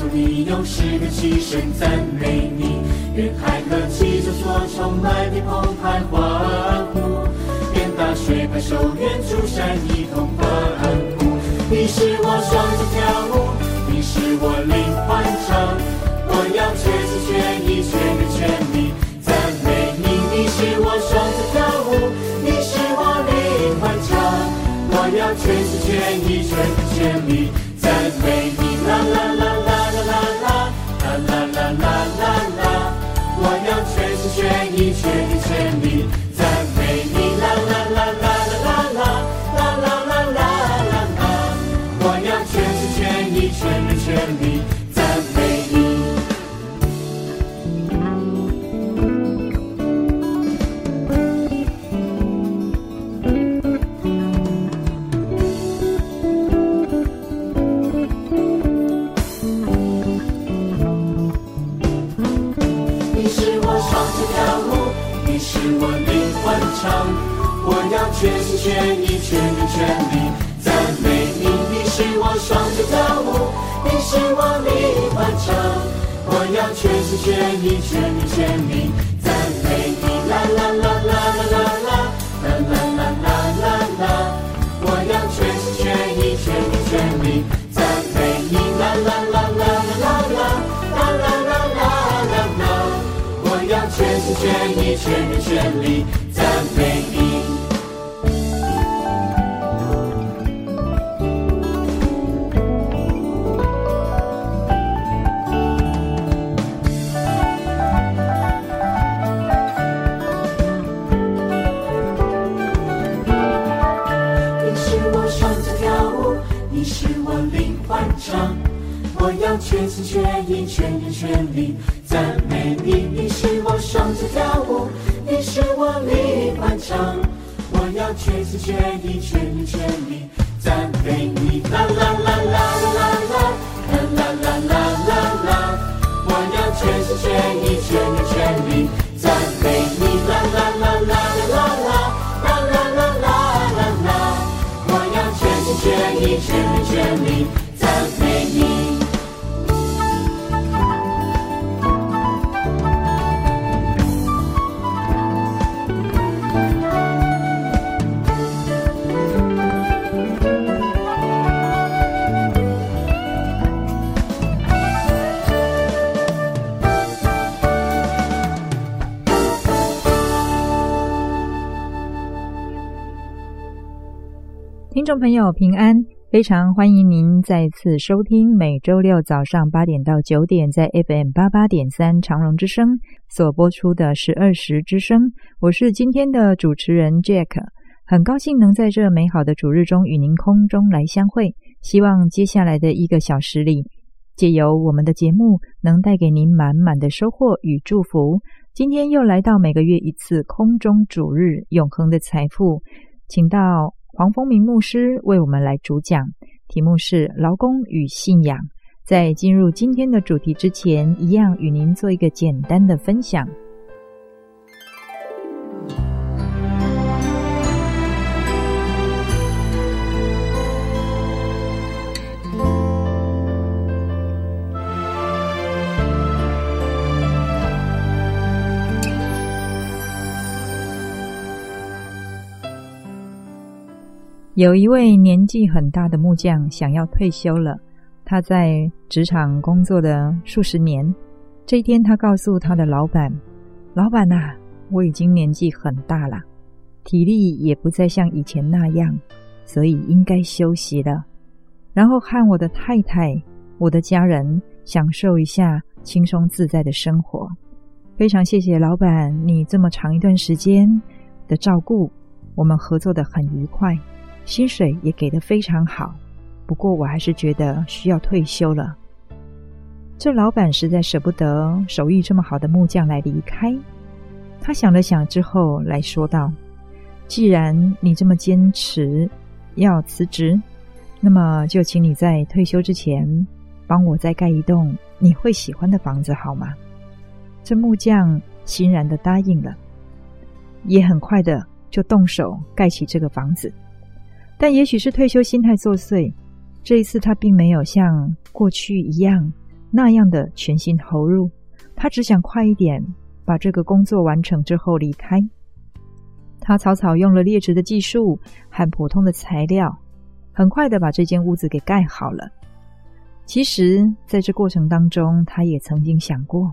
诉你用诗歌齐声赞美你，愿海和七就所充满的澎湃欢呼，愿大水拍手，愿诸山一同欢呼。你是我双脚跳舞，你是我灵欢唱，我要全心全意全力全力赞美你。你是我双脚跳舞，你是我灵欢唱，我要全心全意全力全力赞美你。啦啦。全力全赞美你啦啦啦啦啦啦啦啦啦啦啦啦！我要全心全意、全心全力。我灵魂唱，我要全心全意、全力全力赞美你。你是我双节跳舞，你是我灵魂唱。我要全心全意、全力全力赞美你。啦啦啦啦啦啦啦，啦啦啦啦啦啦。我要全心全意、全力全力。全你全人全力赞美你。朋友平安，非常欢迎您再次收听每周六早上八点到九点，在 FM 八八点三，长荣之声所播出的十二时之声。我是今天的主持人 Jack，很高兴能在这美好的主日中与您空中来相会。希望接下来的一个小时里，借由我们的节目，能带给您满满的收获与祝福。今天又来到每个月一次，空中主日，永恒的财富，请到。黄风明牧师为我们来主讲，题目是劳工与信仰。在进入今天的主题之前，一样与您做一个简单的分享。有一位年纪很大的木匠想要退休了，他在职场工作了数十年。这一天，他告诉他的老板：“老板呐，我已经年纪很大了，体力也不再像以前那样，所以应该休息了，然后和我的太太、我的家人享受一下轻松自在的生活。非常谢谢老板你这么长一段时间的照顾，我们合作得很愉快。”薪水也给得非常好，不过我还是觉得需要退休了。这老板实在舍不得手艺这么好的木匠来离开。他想了想之后来说道：“既然你这么坚持要辞职，那么就请你在退休之前帮我再盖一栋你会喜欢的房子好吗？”这木匠欣然的答应了，也很快的就动手盖起这个房子。但也许是退休心态作祟，这一次他并没有像过去一样那样的全心投入。他只想快一点把这个工作完成之后离开。他草草用了劣质的技术和普通的材料，很快的把这间屋子给盖好了。其实，在这过程当中，他也曾经想过，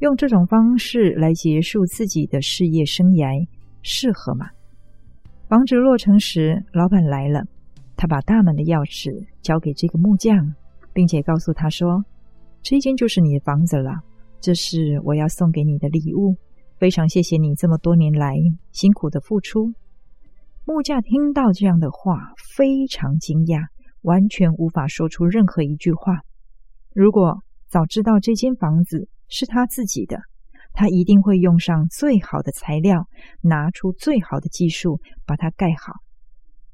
用这种方式来结束自己的事业生涯，适合吗？房子落成时，老板来了，他把大门的钥匙交给这个木匠，并且告诉他说：“这间就是你的房子了，这是我要送给你的礼物。非常谢谢你这么多年来辛苦的付出。”木匠听到这样的话，非常惊讶，完全无法说出任何一句话。如果早知道这间房子是他自己的，他一定会用上最好的材料，拿出最好的技术把它盖好。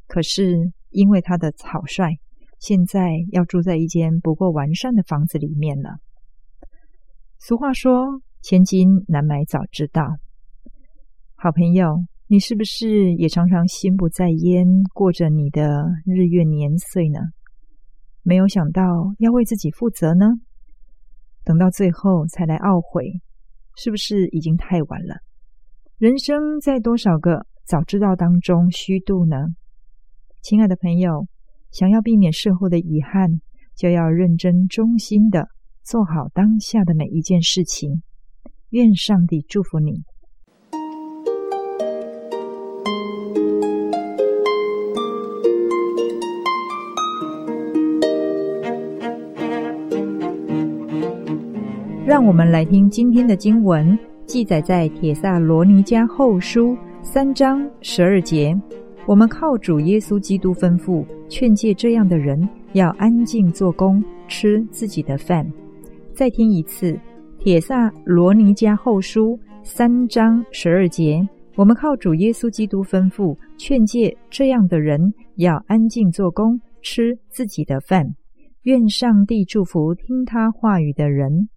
可是因为他的草率，现在要住在一间不够完善的房子里面了。俗话说：“千金难买早知道。”好朋友，你是不是也常常心不在焉，过着你的日月年岁呢？没有想到要为自己负责呢？等到最后才来懊悔。是不是已经太晚了？人生在多少个早知道当中虚度呢？亲爱的朋友，想要避免事后的遗憾，就要认真忠心的做好当下的每一件事情。愿上帝祝福你。让我们来听今天的经文，记载在《帖撒罗尼迦后书》三章十二节。我们靠主耶稣基督吩咐，劝诫这样的人要安静做工，吃自己的饭。再听一次，《帖撒罗尼迦后书》三章十二节。我们靠主耶稣基督吩咐，劝诫这样的人要安静做工，吃自己的饭。愿上帝祝福听他话语的人。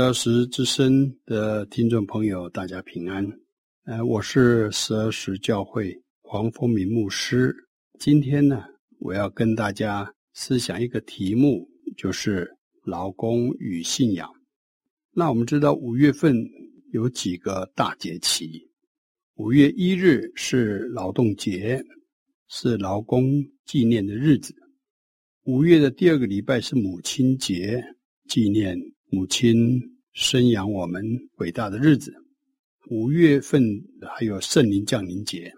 十二时之声的听众朋友，大家平安。呃，我是十二时教会黄风明牧师。今天呢，我要跟大家思想一个题目，就是劳工与信仰。那我们知道，五月份有几个大节期。五月一日是劳动节，是劳工纪念的日子。五月的第二个礼拜是母亲节，纪念母亲生养我们伟大的日子。五月份还有圣灵降临节。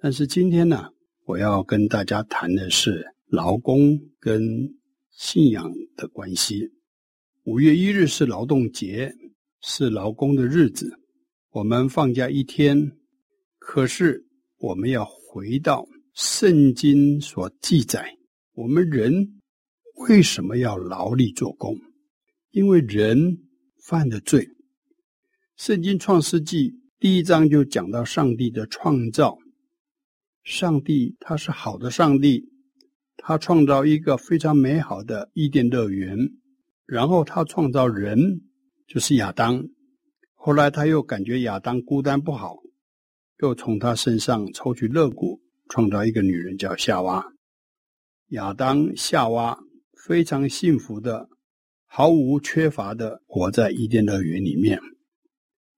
但是今天呢，我要跟大家谈的是劳工跟信仰的关系。五月一日是劳动节，是劳工的日子，我们放假一天。可是我们要回到圣经所记载。我们人为什么要劳力做工？因为人犯了罪。圣经创世纪第一章就讲到上帝的创造。上帝他是好的上帝，他创造一个非常美好的伊甸乐园，然后他创造人，就是亚当。后来他又感觉亚当孤单不好，又从他身上抽取肋骨，创造一个女人叫夏娃。亚当、夏娃非常幸福的，毫无缺乏的活在伊甸乐园里面。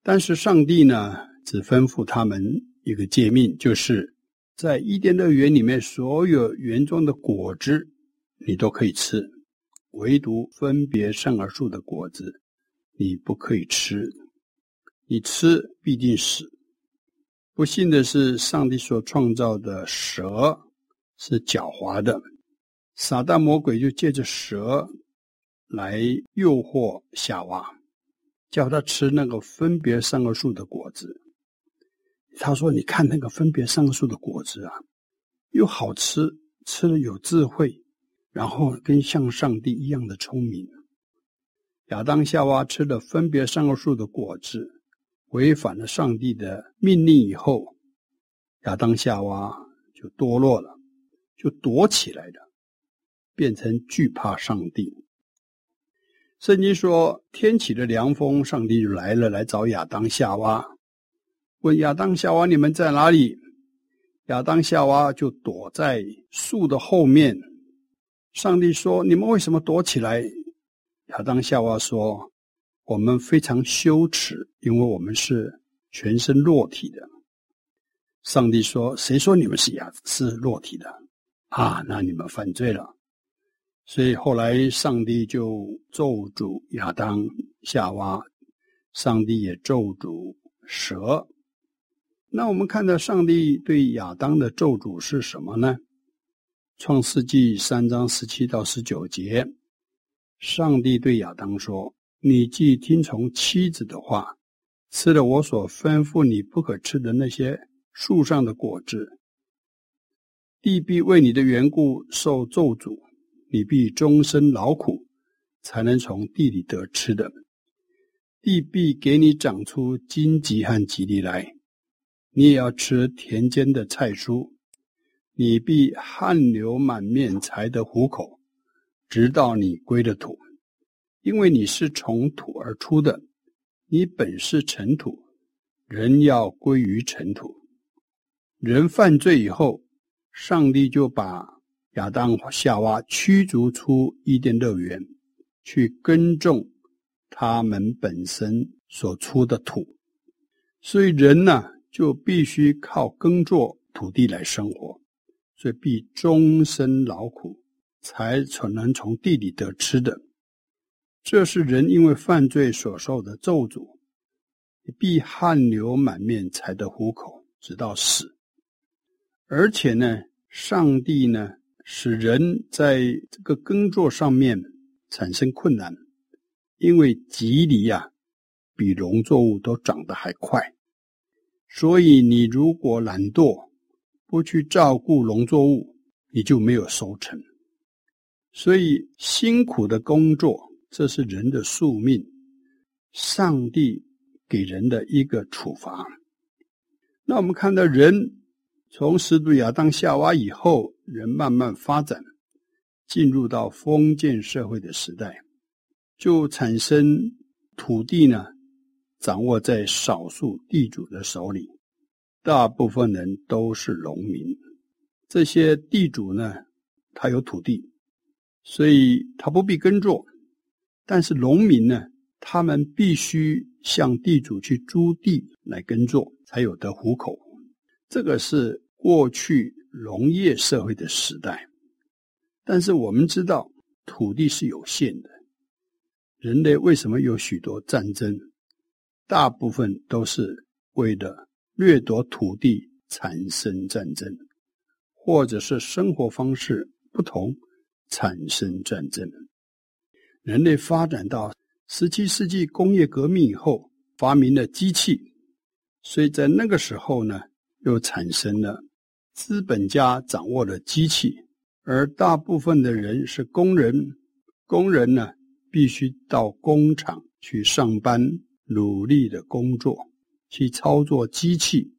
但是上帝呢，只吩咐他们一个诫命，就是在伊甸乐园里面所有园中的果子，你都可以吃，唯独分别善恶树的果子，你不可以吃，你吃必定死。不幸的是，上帝所创造的蛇是狡猾的。撒旦魔鬼就借着蛇来诱惑夏娃，叫他吃那个分别善恶树的果子。他说：“你看那个分别善恶树的果子啊，又好吃，吃了有智慧，然后跟像上帝一样的聪明。”亚当夏娃吃了分别善恶树的果子，违反了上帝的命令以后，亚当夏娃就堕落了，就躲起来了。变成惧怕上帝。圣经说，天起了凉风，上帝就来了，来找亚当夏娃，问亚当夏娃：“你们在哪里？”亚当夏娃就躲在树的后面。上帝说：“你们为什么躲起来？”亚当夏娃说：“我们非常羞耻，因为我们是全身裸体的。”上帝说：“谁说你们是亚是裸体的？啊，那你们犯罪了。”所以后来，上帝就咒诅亚当、夏娃，上帝也咒诅蛇。那我们看到上帝对亚当的咒诅是什么呢？创世纪三章十七到十九节，上帝对亚当说：“你既听从妻子的话，吃了我所吩咐你不可吃的那些树上的果子，地必为你的缘故受咒诅。”你必终身劳苦，才能从地里得吃的。地必给你长出荆棘和蒺藜来，你也要吃田间的菜蔬。你必汗流满面才得糊口，直到你归了土，因为你是从土而出的，你本是尘土，人要归于尘土。人犯罪以后，上帝就把。亚当夏娃驱逐出伊甸乐园，去耕种他们本身所出的土，所以人呢就必须靠耕作土地来生活，所以必终身劳苦，才可能从地里得吃的。这是人因为犯罪所受的咒诅，必汗流满面才得糊口，直到死。而且呢，上帝呢。使人在这个耕作上面产生困难，因为蒺藜呀，比农作物都长得还快，所以你如果懒惰，不去照顾农作物，你就没有收成。所以辛苦的工作，这是人的宿命，上帝给人的一个处罚。那我们看到人。从始祖亚当夏娃以后，人慢慢发展，进入到封建社会的时代，就产生土地呢，掌握在少数地主的手里，大部分人都是农民。这些地主呢，他有土地，所以他不必耕作。但是农民呢，他们必须向地主去租地来耕作，才有得糊口。这个是过去农业社会的时代。但是我们知道，土地是有限的。人类为什么有许多战争？大部分都是为了掠夺土地产生战争，或者是生活方式不同产生战争。人类发展到十七世纪工业革命以后，发明了机器，所以在那个时候呢，又产生了资本家掌握了机器，而大部分的人是工人，工人呢，必须到工厂去上班，努力的工作，去操作机器。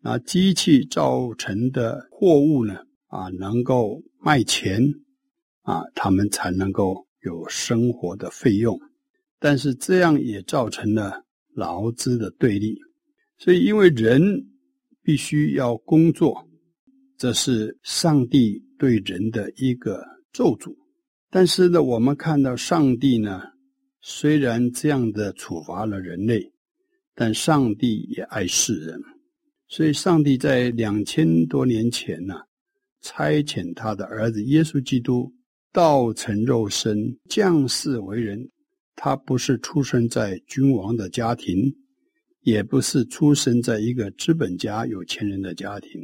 那机器造成的货物呢，啊，能够卖钱，啊，他们才能够有生活的费用。但是这样也造成了劳资的对立。所以，因为人必须要工作，这是上帝对人的一个咒诅。但是呢，我们看到上帝呢，虽然这样的处罚了人类，但上帝也爱世人，所以上帝在两千多年前呢，差遣他的儿子耶稣基督道成肉身降世为人。他不是出生在君王的家庭，也不是出生在一个资本家有钱人的家庭。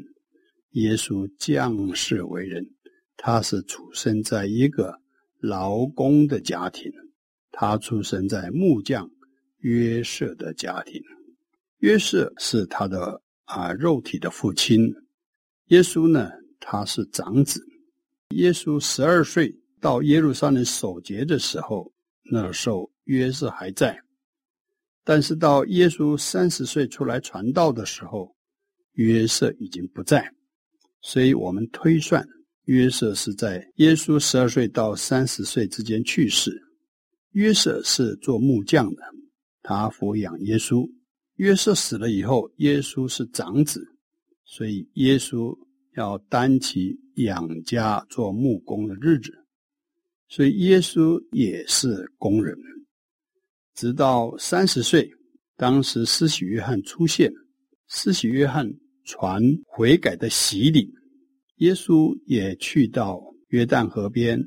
耶稣降世为人，他是出生在一个。劳工的家庭，他出生在木匠约瑟的家庭。约瑟是他的啊肉体的父亲。耶稣呢，他是长子。耶稣十二岁到耶路撒冷守节的时候，那时候约瑟还在。但是到耶稣三十岁出来传道的时候，约瑟已经不在。所以我们推算。约瑟是在耶稣十二岁到三十岁之间去世。约瑟是做木匠的，他抚养耶稣。约瑟死了以后，耶稣是长子，所以耶稣要担起养家做木工的日子，所以耶稣也是工人。直到三十岁，当时施洗约翰出现，施洗约翰传悔改的洗礼。耶稣也去到约旦河边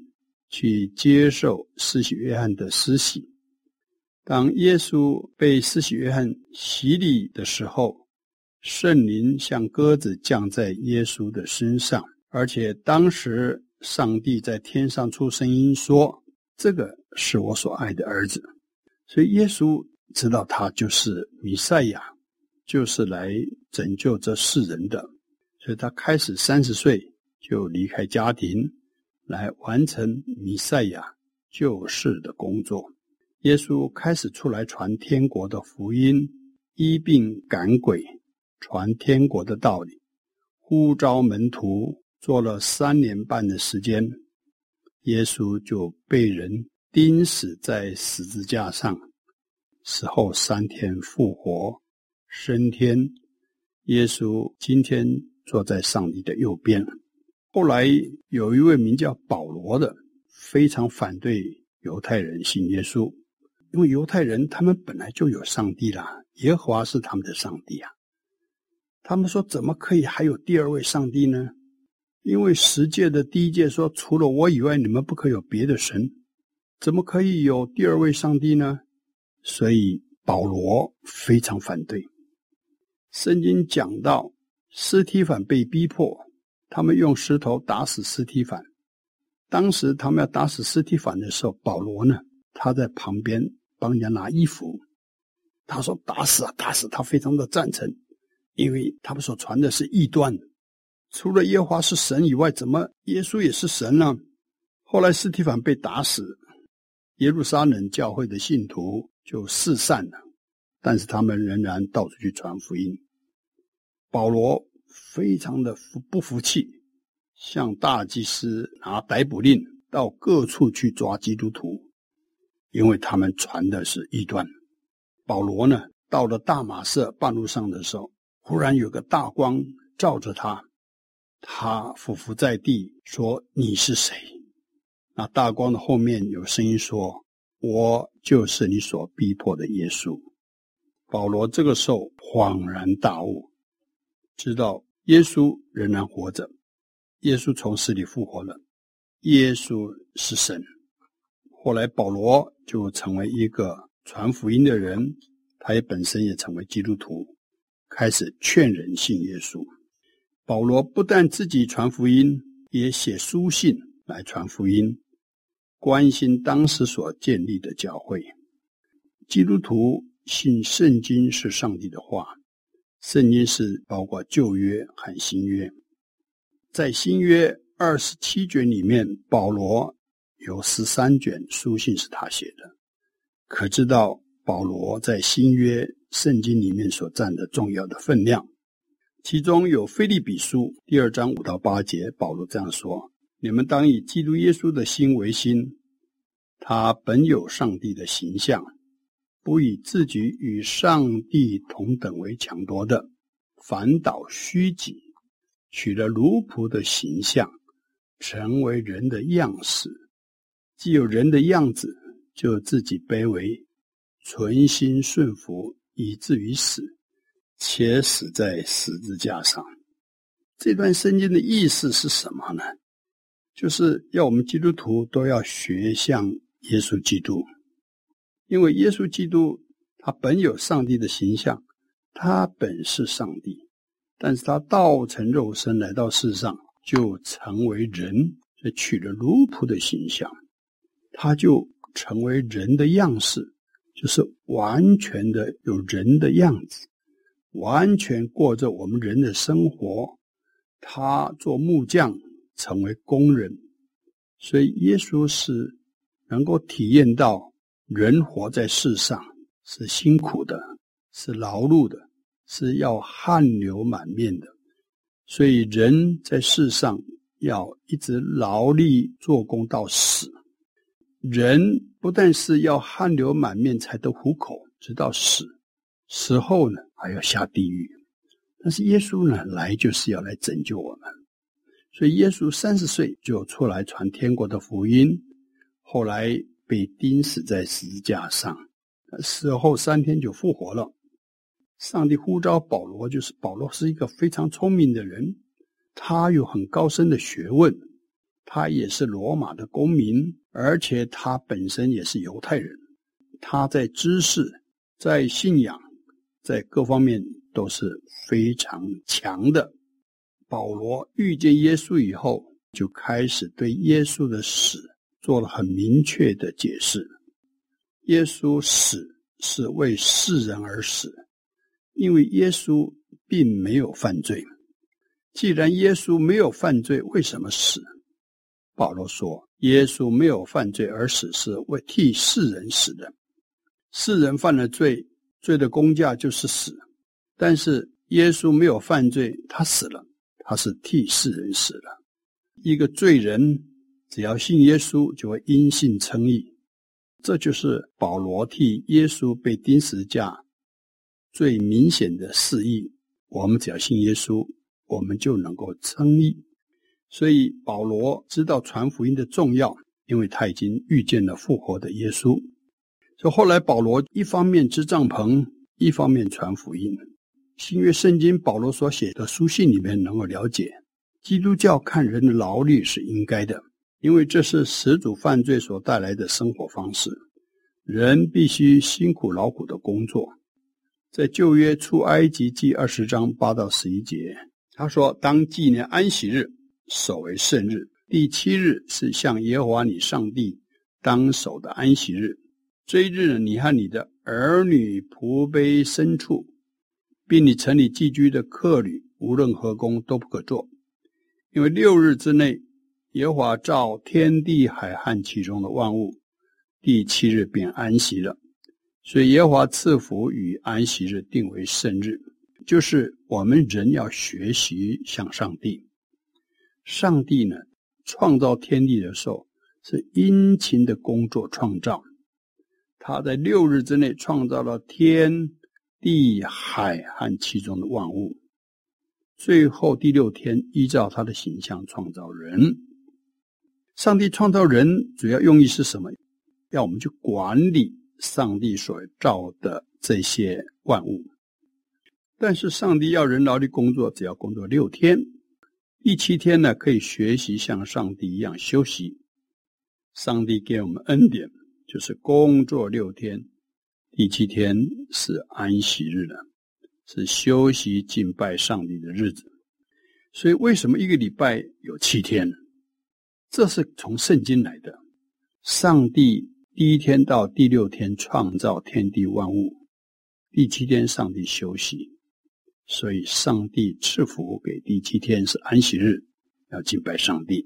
去接受施洗约翰的施洗。当耶稣被施洗约翰洗礼的时候，圣灵像鸽子降在耶稣的身上，而且当时上帝在天上出声音说：“这个是我所爱的儿子。”所以耶稣知道他就是弥赛亚，就是来拯救这世人的。所以他开始三十岁就离开家庭，来完成弥赛亚救世的工作。耶稣开始出来传天国的福音，医病赶鬼，传天国的道理，呼召门徒。做了三年半的时间，耶稣就被人钉死在十字架上，死后三天复活，升天。耶稣今天。坐在上帝的右边。后来有一位名叫保罗的，非常反对犹太人信耶稣，因为犹太人他们本来就有上帝啦，耶和华是他们的上帝啊。他们说，怎么可以还有第二位上帝呢？因为十诫的第一诫说，除了我以外，你们不可有别的神，怎么可以有第二位上帝呢？所以保罗非常反对。圣经讲到。斯提凡被逼迫，他们用石头打死斯提凡。当时他们要打死斯提凡的时候，保罗呢，他在旁边帮人家拿衣服。他说：“打死啊，打死！”他非常的赞成，因为他们所传的是异端，除了耶和华是神以外，怎么耶稣也是神呢？后来斯提凡被打死，耶路撒冷教会的信徒就四散了，但是他们仍然到处去传福音。保罗非常的服不服气，向大祭司拿逮捕令，到各处去抓基督徒。因为他们传的是异端。保罗呢，到了大马色半路上的时候，忽然有个大光照着他，他俯伏在地说：“你是谁？”那大光的后面有声音说：“我就是你所逼迫的耶稣。”保罗这个时候恍然大悟，知道耶稣仍然活着，耶稣从死里复活了，耶稣是神。后来保罗就成为一个传福音的人，他也本身也成为基督徒，开始劝人信耶稣。保罗不但自己传福音，也写书信来传福音，关心当时所建立的教会。基督徒。信圣经是上帝的话，圣经是包括旧约和新约。在新约二十七卷里面，保罗有十三卷书信是他写的，可知道保罗在新约圣经里面所占的重要的分量。其中有腓利比书第二章五到八节，保罗这样说：“你们当以基督耶稣的心为心，他本有上帝的形象。”不以自己与上帝同等为强夺的，反倒虚己，取了奴仆的形象，成为人的样式。既有人的样子，就自己卑微，存心顺服，以至于死，且死在十字架上。这段圣经的意思是什么呢？就是要我们基督徒都要学像耶稣基督。因为耶稣基督他本有上帝的形象，他本是上帝，但是他道成肉身来到世上，就成为人，就取了奴仆的形象，他就成为人的样式，就是完全的有人的样子，完全过着我们人的生活。他做木匠，成为工人，所以耶稣是能够体验到。人活在世上是辛苦的，是劳碌的，是要汗流满面的。所以人在世上要一直劳力做工到死。人不但是要汗流满面才得糊口，直到死，死后呢还要下地狱。但是耶稣呢来就是要来拯救我们，所以耶稣三十岁就出来传天国的福音，后来。被钉死在十字架上，死后三天就复活了。上帝呼召保罗，就是保罗是一个非常聪明的人，他有很高深的学问，他也是罗马的公民，而且他本身也是犹太人。他在知识、在信仰、在各方面都是非常强的。保罗遇见耶稣以后，就开始对耶稣的死。做了很明确的解释：耶稣死是为世人而死，因为耶稣并没有犯罪。既然耶稣没有犯罪，为什么死？保罗说：耶稣没有犯罪而死，是为替世人死的。世人犯了罪，罪的工价就是死；但是耶稣没有犯罪，他死了，他是替世人死了。一个罪人。只要信耶稣，就会因信称义。这就是保罗替耶稣被钉十字架最明显的示意。我们只要信耶稣，我们就能够称义。所以保罗知道传福音的重要，因为他已经遇见了复活的耶稣。所以后来保罗一方面支帐篷，一方面传福音。新约圣经保罗所写的书信里面，能够了解基督教看人的劳力是应该的。因为这是始祖犯罪所带来的生活方式，人必须辛苦劳苦的工作。在旧约出埃及记二十章八到十一节，他说：“当纪念安息日，守为圣日。第七日是向耶和华你上帝当守的安息日。这日，你和你的儿女、仆婢、牲畜，并你城里寄居的客旅，无论何工都不可做，因为六日之内。”耶华造天地海和其中的万物，第七日便安息了。所以耶华赐福与安息日定为圣日，就是我们人要学习向上帝。上帝呢，创造天地的时候是殷勤的工作创造，他在六日之内创造了天地海和其中的万物，最后第六天依照他的形象创造人。上帝创造人主要用意是什么？要我们去管理上帝所造的这些万物。但是上帝要人劳力工作，只要工作六天，第七天呢，可以学习像上帝一样休息。上帝给我们恩典，就是工作六天，第七天是安息日了，是休息敬拜上帝的日子。所以，为什么一个礼拜有七天？这是从圣经来的。上帝第一天到第六天创造天地万物，第七天上帝休息。所以，上帝赐福给第七天是安息日，要敬拜上帝。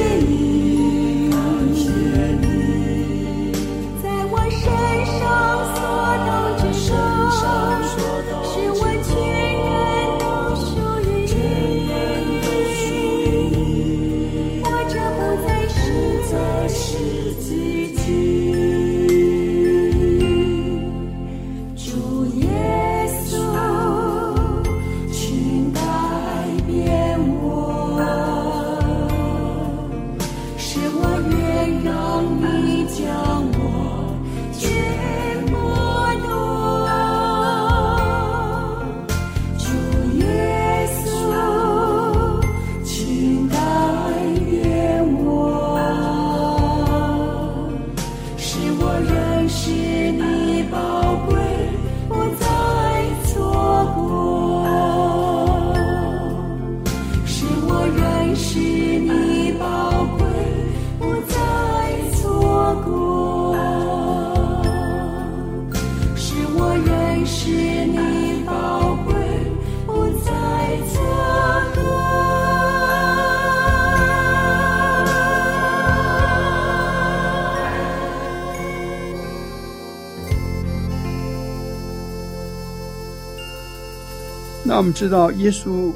给你。我们知道，耶稣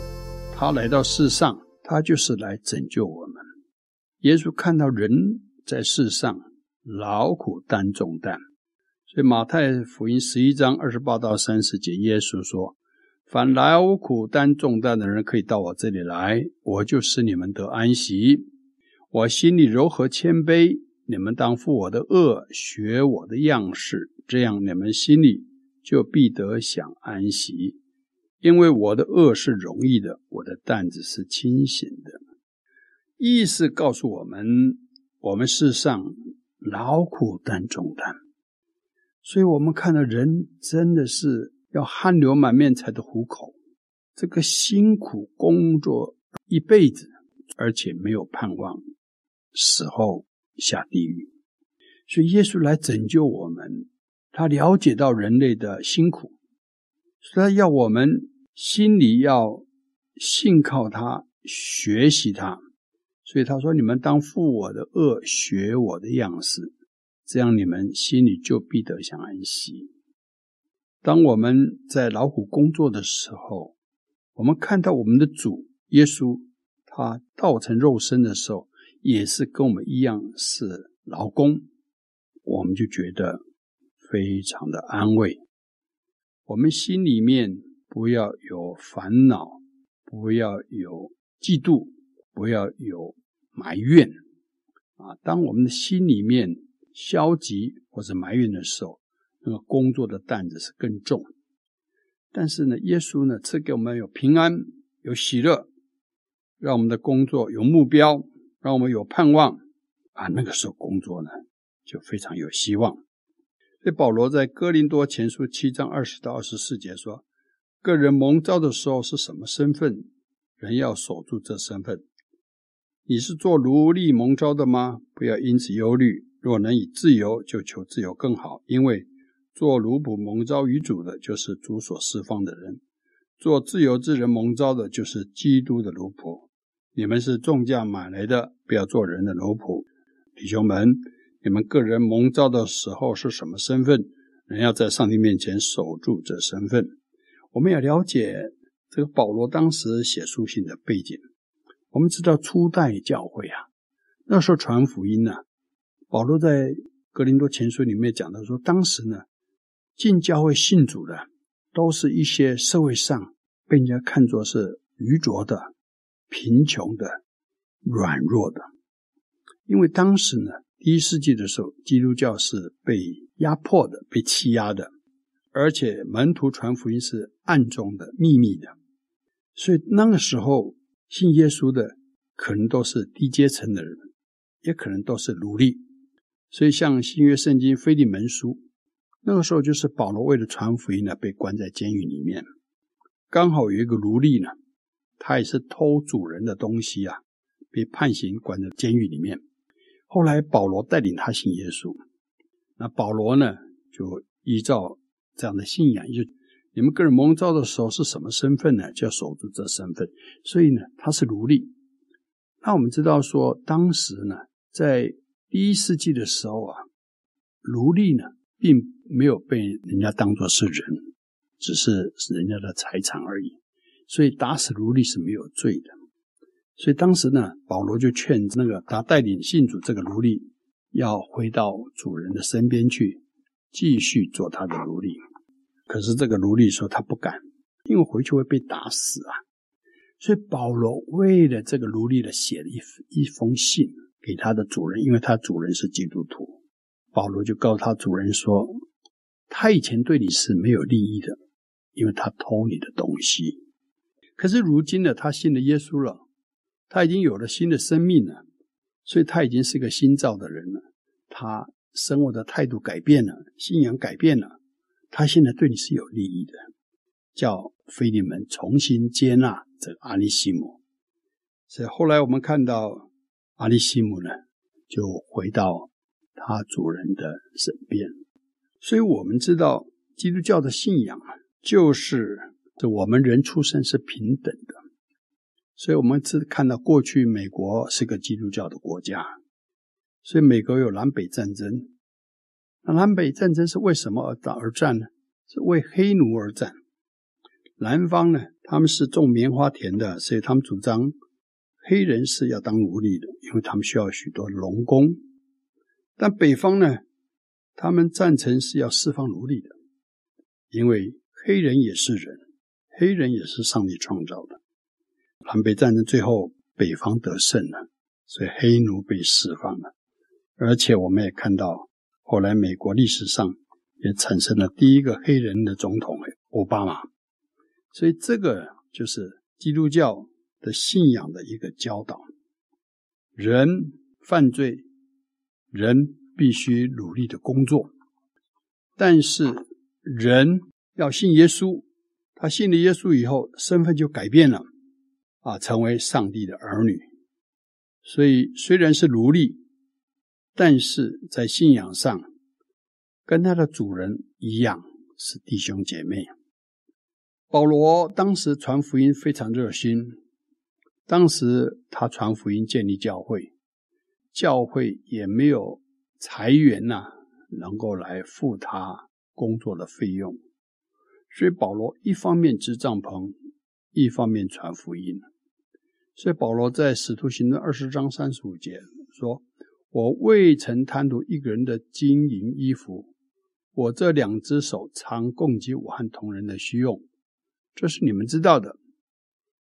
他来到世上，他就是来拯救我们。耶稣看到人在世上劳苦担重担，所以马太福音十一章二十八到三十节，耶稣说：“凡劳苦担重担的人，可以到我这里来，我就使你们得安息。我心里柔和谦卑，你们当负我的轭，学我的样式，这样你们心里就必得享安息。因为我的恶是容易的，我的担子是轻省的。”意思告诉我们，我们世上劳苦担重担，所以我们看到人真的是要汗流满面才得糊口，这个辛苦工作一辈子，而且没有盼望，死后下地狱。所以耶稣来拯救我们，他了解到人类的辛苦，所以他要我们心里要信靠他，学习他。所以他说：“你们当负我的轭，学我的样式，这样你们心里就必得享安息。”当我们在劳苦工作的时候，我们看到我们的主耶稣，他道成肉身的时候，也是跟我们一样是劳工，我们就觉得非常的安慰。我们心里面不要有烦恼，不要有嫉妒。不要有埋怨啊！当我们的心里面消极或者埋怨的时候，那个工作的担子是更重。但是呢，耶稣呢，赐给我们有平安、有喜乐，让我们的工作有目标，让我们有盼望啊！那个时候工作呢，就非常有希望。所以保罗在哥林多前书七章二十到二十四节说：“个人蒙召的时候是什么身份，人要守住这身份。”你是做奴隶蒙召的吗？不要因此忧虑。若能以自由，就求自由更好。因为做奴仆蒙召于主的，就是主所释放的人；做自由之人蒙召的，就是基督的奴仆。你们是重价买来的，不要做人的奴仆。弟兄们，你们个人蒙召的时候是什么身份？人要在上帝面前守住这身份。我们要了解这个保罗当时写书信的背景。我们知道初代教会啊，那时候传福音呢、保罗在格林多前书里面讲到说，当时呢，进教会信主的，都是一些社会上被人家看作是愚拙的、贫穷的、软弱的。因为当时呢，第一世纪的时候，基督教是被压迫的、被欺压的，而且门徒传福音是暗中的、秘密的，所以那个时候。信耶稣的可能都是低阶层的人，也可能都是奴隶。所以，像新约圣经腓利门书，那个时候就是保罗为了传福音呢，被关在监狱里面。刚好有一个奴隶呢，他也是偷主人的东西啊，被判刑关在监狱里面。后来保罗带领他信耶稣，那保罗呢，就依照这样的信仰就。你们个人蒙召的时候是什么身份呢？就要守住这身份。所以呢，他是奴隶。那我们知道说，当时呢，在第一世纪的时候啊，奴隶呢，并没有被人家当作是人，只是是人家的财产而已。所以打死奴隶是没有罪的。所以当时呢，保罗就劝那个他带领信主这个奴隶，要回到主人的身边去，继续做他的奴隶。可是这个奴隶说他不敢，因为回去会被打死啊。所以保罗为了这个奴隶的写了一一封信给他的主人，因为他主人是基督徒。保罗就告诉他主人说，他以前对你是没有利益的，因为他偷你的东西。可是如今呢，他信了耶稣了，他已经有了新的生命了，所以他已经是个新造的人了。他生活的态度改变了，信仰改变了。他现在对你是有利益的，叫非利门重新接纳这阿里西姆。所以后来我们看到阿里西姆呢，就回到他主人的身边。所以我们知道基督教的信仰啊，就是这我们人出生是平等的。所以我们只看到过去美国是个基督教的国家，所以美国有南北战争。那南北战争是为什么而打而战呢？是为黑奴而战。南方呢，他们是种棉花田的，所以他们主张黑人是要当奴隶的，因为他们需要许多农工。但北方呢，他们赞成是要释放奴隶的，因为黑人也是人，黑人也是上帝创造的。南北战争最后，北方得胜了，所以黑奴被释放了。而且我们也看到，后来美国历史上也产生了第一个黑人的总统，奥巴马。所以这个就是基督教的信仰的一个教导：人犯罪，人必须努力的工作，但是人要信耶稣，他信了耶稣以后，身份就改变了，啊，成为上帝的儿女。所以虽然是奴隶。但是在信仰上，跟他的主人一样是弟兄姐妹。保罗当时传福音非常热心，当时他传福音建立教会，教会也没有财源呐、能够来付他工作的费用，所以保罗一方面支帐篷，一方面传福音。所以保罗在使徒行传二十章三十五节说。我未曾贪图一个人的金银衣服，我这两只手常供给我和同人的需用，这是你们知道的。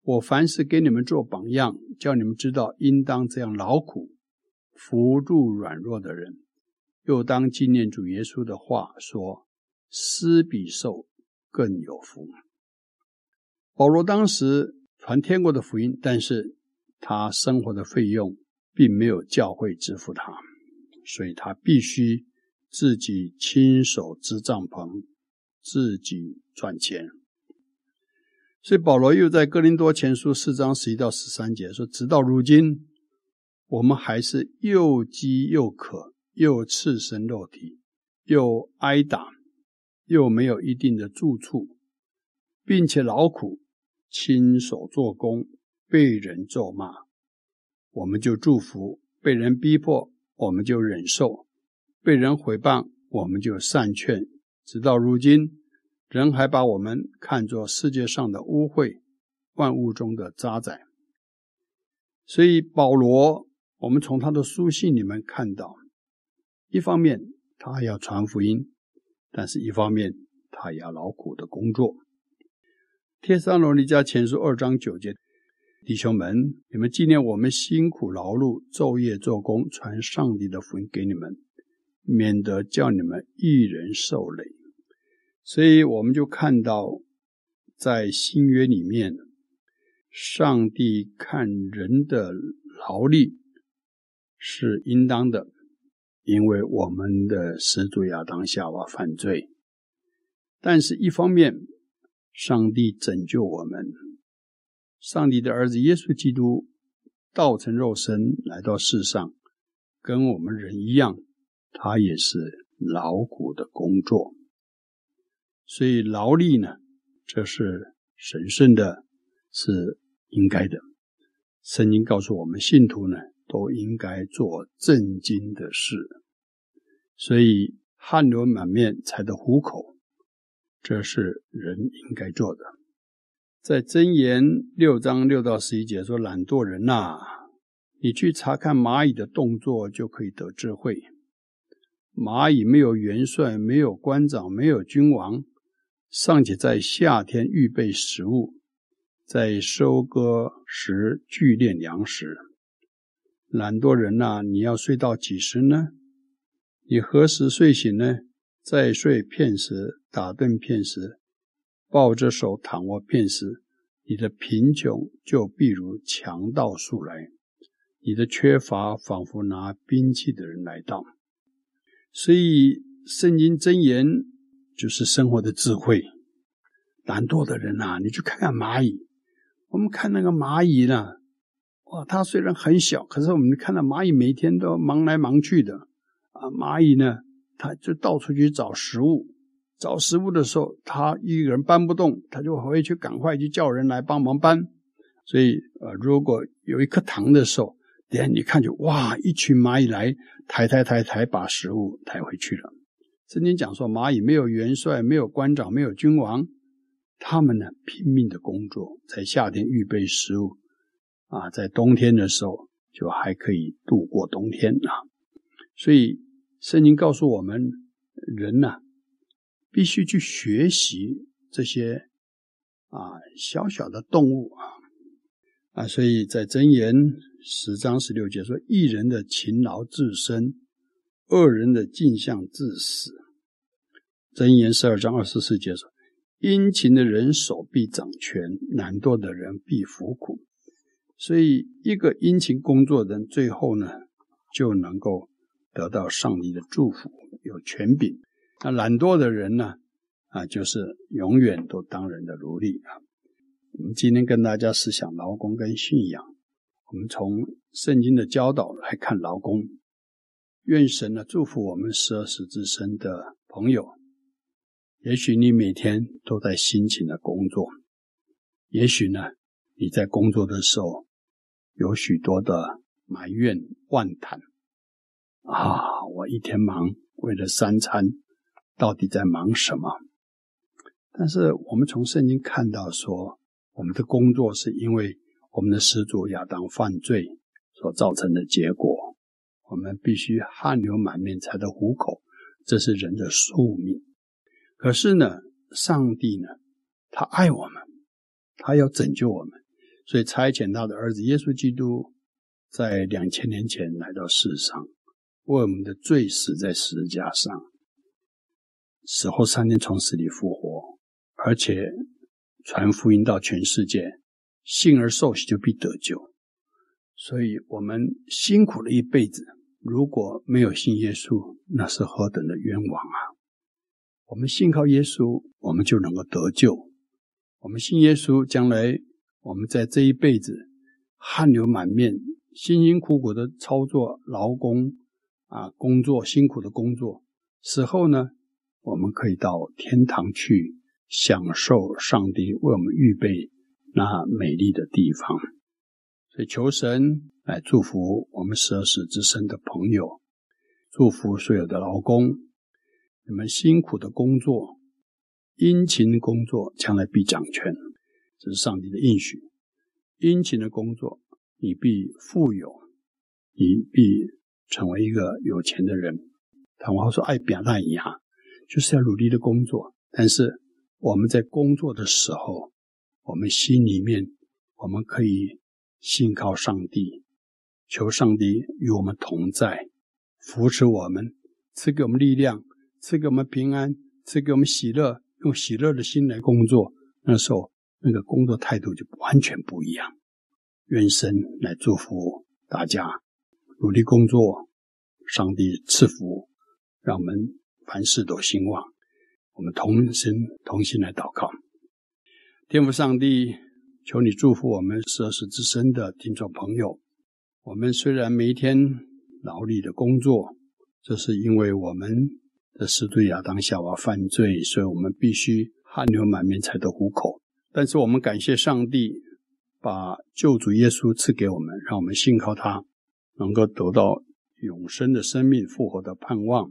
我凡事给你们做榜样，叫你们知道应当这样劳苦，扶助软弱的人，又当纪念主耶稣的话说：施比受更有福。保罗当时传天国的福音，但是他生活的费用。并没有教会支付他，所以他必须自己亲手支帐篷，自己赚钱。所以保罗又在哥林多前书四章十一到十三节说：“直到如今，我们还是又饥又渴，又赤身露体，又挨打，又没有一定的住处，并且劳苦，亲手做工，被人咒骂。”我们就祝福，被人逼迫，我们就忍受；被人毁谤，我们就善劝。直到如今，人还把我们看作世界上的污秽，万物中的渣滓。所以保罗，我们从他的书信里面看到，一方面他要传福音，但是一方面他也要劳苦的工作。帖撒罗尼迦前书二章九节。弟兄们，你们纪念我们辛苦劳碌、昼夜做工，传上帝的福音给你们，免得叫你们一人受累。所以，我们就看到，在新约里面，上帝看人的劳力是应当的，因为我们的始祖亚当夏娃犯罪。但是，一方面，上帝拯救我们。上帝的儿子耶稣基督道成肉身来到世上，跟我们人一样，他也是劳苦的工作。所以劳力呢，这是神圣的，是应该的。圣经告诉我们，信徒呢都应该做正经的事。所以汗流满面才得糊口，这是人应该做的。在箴言六章六到十一节说：“懒惰人呐、你去查看蚂蚁的动作，就可以得智慧。蚂蚁没有元帅，没有官长，没有君王，尚且在夏天预备食物，在收割时聚敛粮食。懒惰人呐、你要睡到几时呢？你何时睡醒呢？再睡片时，打盹片时。”抱着手躺卧片时，你的贫穷就必如强盗速来，你的缺乏仿佛拿兵器的人来到。所以，圣经箴言就是生活的智慧。懒惰的人呐、啊，你去看看蚂蚁。我们看那个蚂蚁呢，哇，它虽然很小，可是我们看到蚂蚁每天都忙来忙去的啊。蚂蚁呢，它就到处去找食物。找食物的时候，他一个人搬不动，他就回去赶快去叫人来帮忙搬。所以，呃，如果有一颗糖的时候，等下你看就哇，一群蚂蚁来抬抬抬抬，把食物抬回去了。圣经讲说，蚂蚁没有元帅，没有官长，没有君王，他们呢拼命的工作，在夏天预备食物，啊，在冬天的时候就还可以度过冬天啊。所以圣经告诉我们，人呢必须去学习这些啊小小的动物啊啊，所以在箴言十章十六节说：“一人的勤劳至生，恶人的径向至死。”箴言十二章二十四节说：“殷勤的人手必掌权，懒惰的人必服苦。”所以，一个殷勤工作的人，最后呢，就能够得到上帝的祝福，有权柄。那懒惰的人呢，啊，就是永远都当人的奴隶啊。我们今天跟大家思想劳工跟信仰，我们从圣经的教导来看劳工。愿神呢祝福我们十二时之声的朋友。也许你每天都在辛勤的工作，也许呢，你在工作的时候有许多的埋怨、妄谈啊！我一天忙，为了三餐，到底在忙什么？但是我们从圣经看到说，我们的工作是因为我们的始祖亚当犯罪所造成的结果，我们必须汗流满面才得糊口，这是人的宿命。可是呢，上帝呢，他爱我们，他要拯救我们，所以差遣他的儿子耶稣基督，在两千年前来到世上，为我们的罪死在十字架上，死后三天从死里复活，而且传福音到全世界，信而受洗就必得救。所以我们辛苦了一辈子，如果没有信耶稣，那是何等的冤枉啊！我们信靠耶稣，我们就能够得救。我们信耶稣，将来我们在这一辈子汗流满面、辛辛苦苦的操作劳工啊，工作辛苦的工作，死后呢，我们可以到天堂去享受上帝为我们预备那美丽的地方。所以求神来祝福我们十二时之身的朋友，祝福所有的劳工。你们辛苦的工作，殷勤的工作，将来必掌权，这是上帝的应许。殷勤的工作，你必富有，你必成为一个有钱的人。谈话说爱表达一样，就是要努力的工作。但是我们在工作的时候，我们心里面，我们可以信靠上帝，求上帝与我们同在，扶持我们，赐给我们力量。赐给我们平安，赐给我们喜乐，用喜乐的心来工作。那时候，那个工作态度就完全不一样。愿神来祝福大家，努力工作，上帝赐福，让我们凡事都兴旺。我们同心同心来祷告，天父上帝，求你祝福我们十二时之身的听众朋友。我们虽然每一天劳力的工作，这是因为我们。的始祖亚当夏娃犯罪，所以我们必须汗流满面才得糊口。但是我们感谢上帝，把救主耶稣赐给我们，让我们信靠他，能够得到永生的生命、复活的盼望。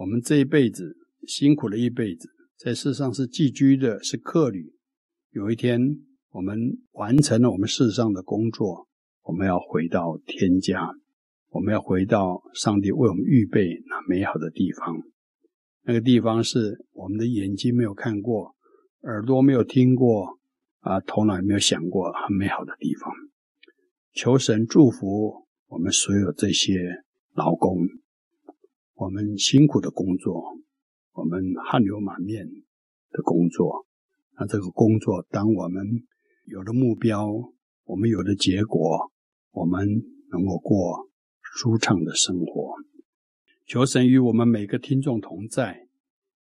我们这一辈子辛苦了一辈子，在世上是寄居的，是客旅。有一天，我们完成了我们世上的工作，我们要回到天家。我们要回到上帝为我们预备那美好的地方，那个地方是我们的眼睛没有看过，耳朵没有听过，啊，头脑也没有想过很美好的地方。求神祝福我们所有这些劳工，我们辛苦的工作，我们汗流满面的工作。那这个工作，当我们有了目标，我们有了结果，我们能够过。舒畅的生活，求神与我们每个听众同在，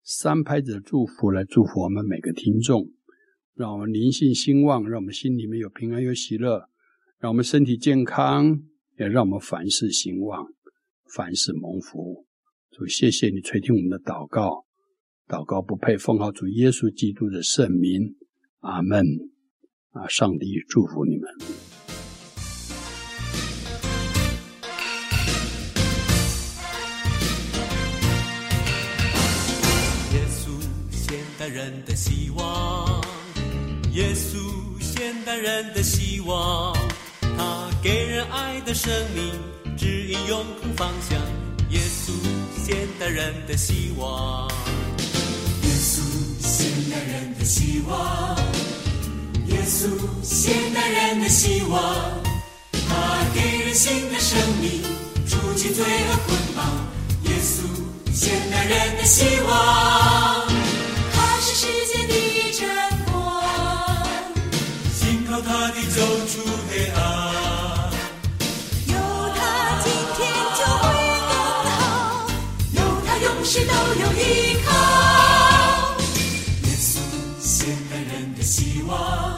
三拍子的祝福来祝福我们每个听众，让我们灵性兴旺，让我们心里面有平安有喜乐，让我们身体健康，也让我们凡事兴旺，凡事蒙福。主，谢谢你垂听我们的祷告，祷告不配奉号主耶稣基督的圣名，阿门。啊，上帝祝福你们。耶稣，现代人的希望。耶稣，现代人的希望。他给人爱的生命，指引永恒方向。耶稣，现代人的希望。耶稣，现代人的希望。耶稣，现代人的希望。他给人新的生命，除去罪恶捆绑。耶稣，现代人的希望。他是世界的真光，信靠他的走出黑暗。望。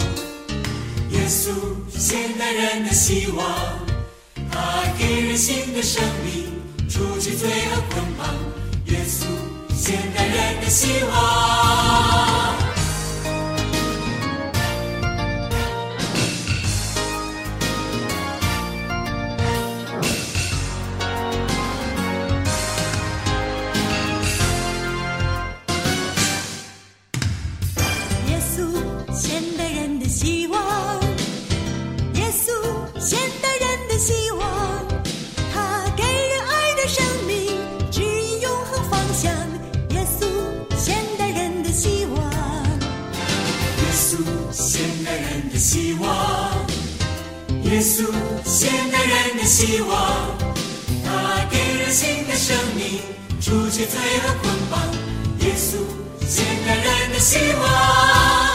耶稣，现代人的希望。他给人新的生命，除去罪恶捆绑。耶稣，现代人的希望。稣，现代人的希望，他给人新的生命，除去罪恶捆绑。耶稣，现代人的希望，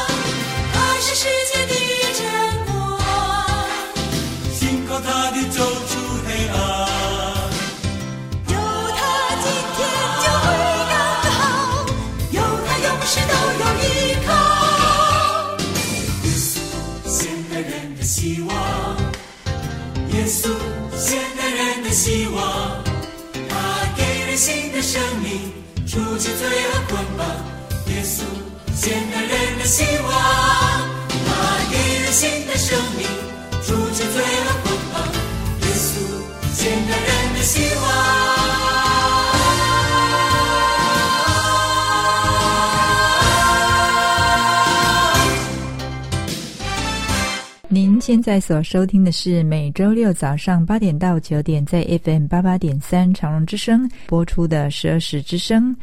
新的生命，除去罪恶捆绑。耶稣，现代人的希望，他给人新的生命，除去罪恶捆绑。耶稣，现代人的希望。现在所收听的是每周六早上八点到九点在 FM 八八点三长隆之声播出的十二时之声。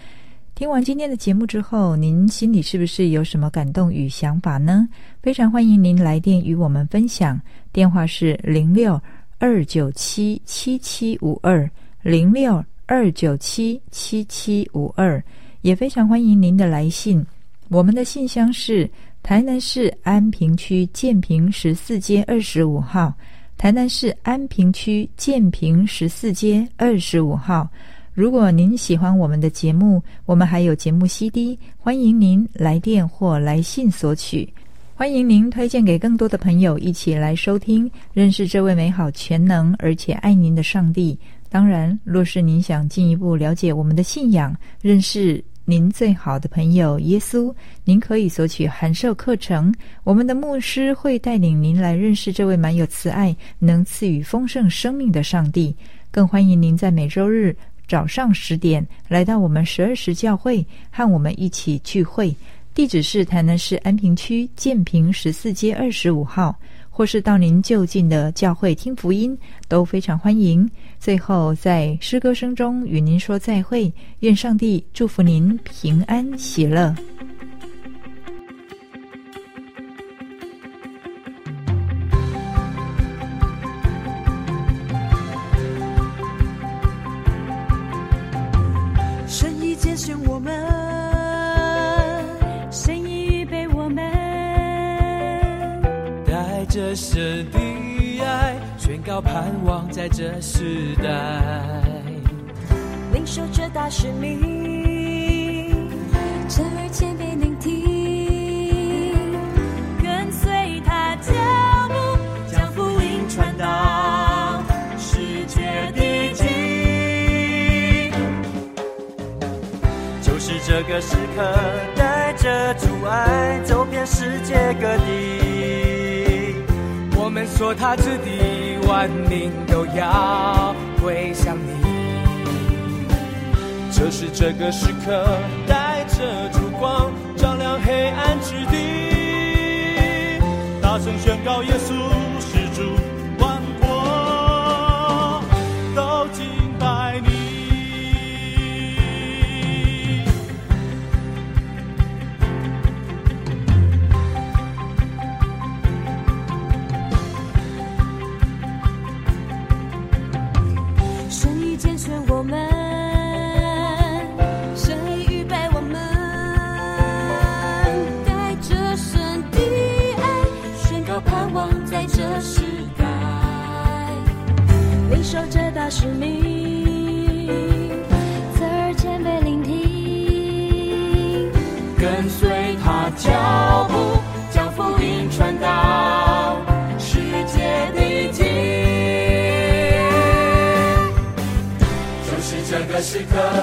听完今天的节目之后，您心里是不是有什么感动与想法呢？非常欢迎您来电与我们分享，电话是零六二九七七七五二零六二九七七七五二，也非常欢迎您的来信，我们的信箱是。台南市安平区建平十四街二十五号，台南市安平区建平十四街二十五号。如果您喜欢我们的节目，我们还有节目 CD，欢迎您来电或来信索取。欢迎您推荐给更多的朋友一起来收听，认识这位美好、全能而且爱您的上帝。当然，若是您想进一步了解我们的信仰，认识。您最好的朋友耶稣，您可以索取函授课程。我们的牧师会带领您来认识这位满有慈爱、能赐予丰盛生命的上帝。更欢迎您在每周日早上十点来到我们十二时教会，和我们一起聚会。地址是台南市安平区建平十四街二十五号。或是到您就近的教会听福音，都非常欢迎。最后，在诗歌声中与您说再会，愿上帝祝福您平安喜乐。神已拣选我们。这神的爱，宣告盼望在这时代，领受这大使命，侧耳谦卑聆听，跟随他脚步，将福音传到世界的尽，就是这个时刻，带着主爱走遍世界各地。所踏之地，万民都要归向你。就是这个时刻，带着烛光，照亮黑暗之地，大声宣告耶稣。使命侧耳前被聆听，跟随他脚步，将福音传到世界地。听就是这个时刻。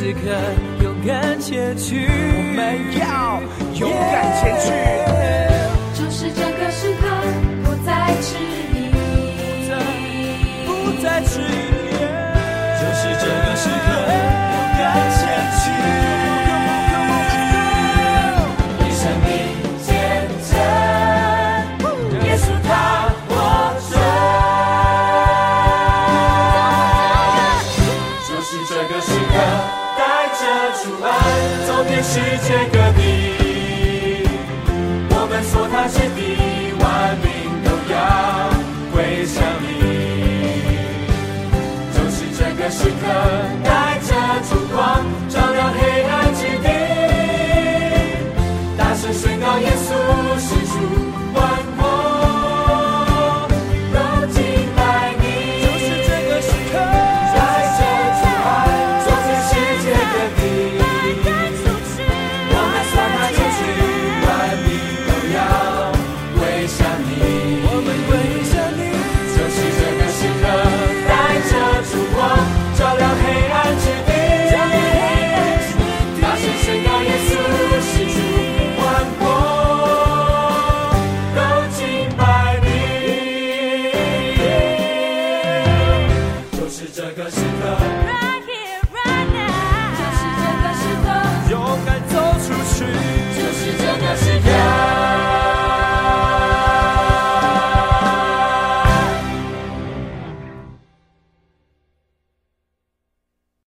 此刻勇敢前去。我们要勇敢前去。